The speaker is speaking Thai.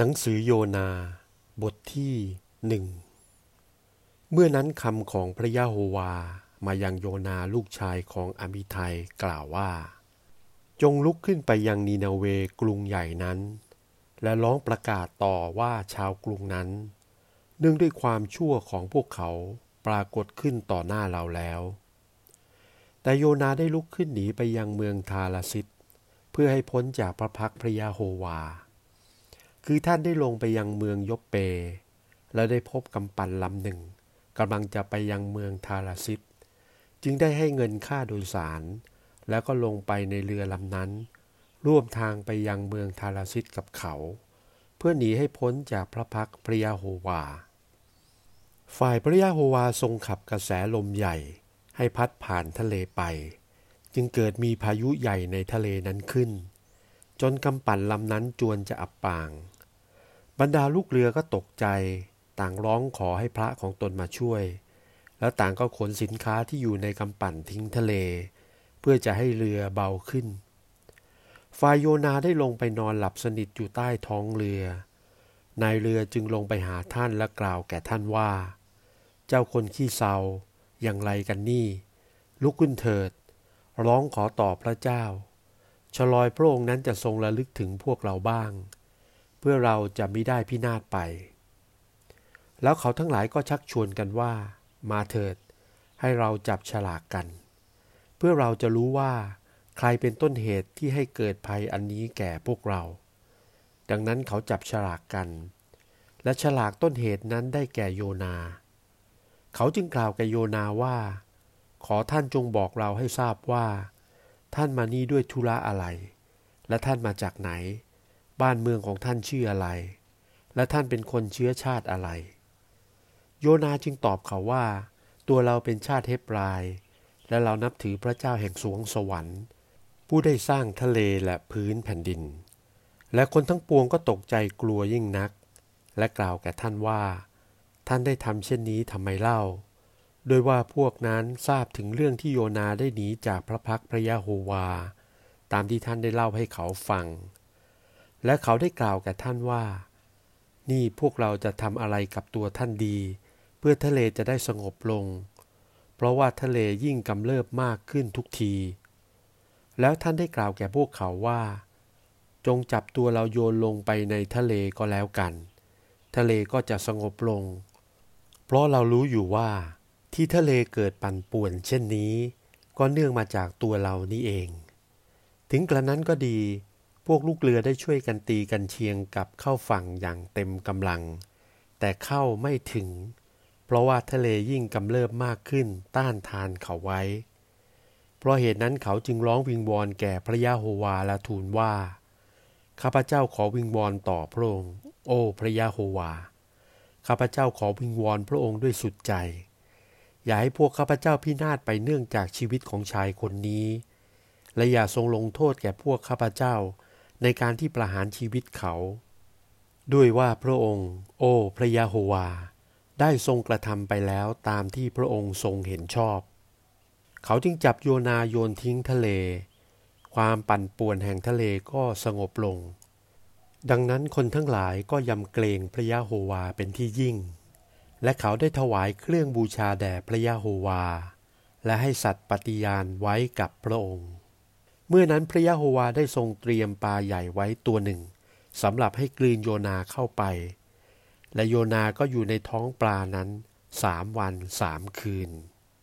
หนังสือโยนา บทที่หนึ่ง เมื่อนั้นคำของพระยะโฮวามายังโยนาลูกชายของอามิไทยกล่าวว่า จงลุกขึ้นไปยังนีนาเวกรุงใหญ่นั้น และร้องประกาศต่อว่าชาวกรุงนั้น เนื่องด้วยความชั่วของพวกเขาปรากฏขึ้นต่อหน้าเราแล้ว แต่โยนาได้ลุกขึ้นหนีไปยังเมืองทาลาซิตเพื่อให้พ้นจากพระพักพระยะโฮวา คือท่านได้ลงไปยังเมืองยบเป แล้วได้พบกำปั่นลำหนึ่งกำลังจะไปยังเมืองทาราซิตจึงได้ให้เงินค่าโดยสาร แล้วก็ลงไปในเรือลำนั้น ร่วมทางไปยังเมืองทาราซิตกับเขา เพื่อหนีให้พ้นจากพระพักพระยาโฮวา ฝ่ายพระยาโฮวาทรงขับกระแสลมใหญ่ ให้พัดผ่านทะเลไป จึงเกิดมีพายุใหญ่ในทะเลนั้นขึ้น จนกำปั่นลำนั้นจวนจะอับปาง บรรดาลูกเรือก็ตกใจ ต่างร้องขอให้พระของตนมาช่วย แล้วต่างก็ขนสินค้าที่อยู่ในกำปั่นทิ้งทะเล เพื่อจะให้เรือเบาขึ้นฝ่ายโยนาได้ลงไปนอนหลับสนิทอยู่ใต้ท้องเรือ นายเรือจึงลงไปหาท่านและกล่าวแก่ท่านว่า เจ้าคนขี้เศร้าอย่างไรกันนี่ ลุกขึ้นเถิด ร้องขอต่อพระเจ้า ชลอยพระองค์นั้นจะทรงระลึกถึงพวกเราบ้าง เพื่อเราจะไม่ได้พินาศไป แล้วเขาทั้งหลายก็ชักชวนกันว่า มาเถิด ให้เราจับฉลากกัน เพื่อเราจะรู้ว่า ใครเป็นต้นเหตุที่ให้เกิดภัยอันนี้แก่พวกเรา ดังนั้นเขาจับฉลากกัน และฉลากต้นเหตุนั้นได้แก่โยนา เขาจึงกล่าวแก่โยนาว่า ขอท่านจงบอกเราให้ทราบว่า ท่านมานี่ด้วยธุระอะไร และท่านมาจากไหน บ้านเมืองของท่านชื่ออะไร และท่านเป็นคนเชื้อชาติอะไร โยนาจึงตอบเขาว่า ตัวเราเป็นชาติเฮบราย และเรานับถือพระเจ้าแห่งสวงสวรรค์ ผู้ได้สร้างทะเลและพื้นแผ่นดิน และคนทั้งปวงก็ตกใจกลัวยิ่งนัก และกล่าวแก่ท่านว่า ท่านได้ทำเช่นนี้ทำไมเล่า โดยว่าพวกนั้นทราบถึงเรื่องที่โยนาได้หนีจากพระพักพระยะโฮวา ตามที่ท่านได้เล่าให้เขาฟัง และเขาได้กล่าวแก่ท่านว่า นี่พวกเราจะทำอะไรกับตัวท่านดี เพื่อทะเลจะได้สงบลง เพราะว่าทะเลยิ่งกำเริบมากขึ้นทุกที แล้วท่านได้กล่าวแก่พวกเขาว่า จงจับตัวเราโยนลงไปในทะเลก็แล้วกัน ทะเลก็จะสงบลง เพราะเรารู้อยู่ว่า ที่ทะเลเกิดปั่นป่วนเช่นนี้ ก็เนื่องมาจากตัวเรานี่เอง ถึงกระนั้นก็ดี พวกลูกเรือได้ช่วยกันตีกันเชียงกับเข้าฝั่งอย่างเต็มกำลัง แต่เข้าไม่ถึง เพราะว่าทะเลยิ่งกำเริบมากขึ้นต้านทานเขาไว้ เพราะเหตุนั้นเขาจึงร้องวิงวอนแก่พระยาโฮวาและทูลว่า ข้าพเจ้าขอวิงวอนต่อพระองค์ โอ้พระยาโฮวา ข้าพเจ้าขอวิงวอนพระองค์ด้วยสุดใจ อย่าให้พวกข้าพเจ้าพินาศไปเนื่องจากชีวิตของชายคนนี้ และอย่าทรงลงโทษแก่พวกข้าพเจ้าในการที่ประหารชีวิตเขา ด้วยว่าพระองค์ โอ้พระยาโฮวา ได้ทรงกระทำไปแล้วตามที่พระองค์ทรงเห็นชอบ เขาจึงจับโยนาโยนทิ้งทะเล ความปั่นป่วนแห่งทะเลก็สงบลง ดังนั้นคนทั้งหลายก็ยำเกรงพระยาโฮวาเป็นที่ยิ่ง และเขาได้ถวายเครื่องบูชาแด่พระยะโฮวา และให้สัตว์ปฏิญาณไว้กับพระองค์ เมื่อนั้นพระยะโฮวาได้ทรงเตรียมปลาใหญ่ไว้ตัวหนึ่งสำหรับให้กลืนโยนาเข้าไป และโยนาก็อยู่ในท้องปลานั้นสามวันสามคืน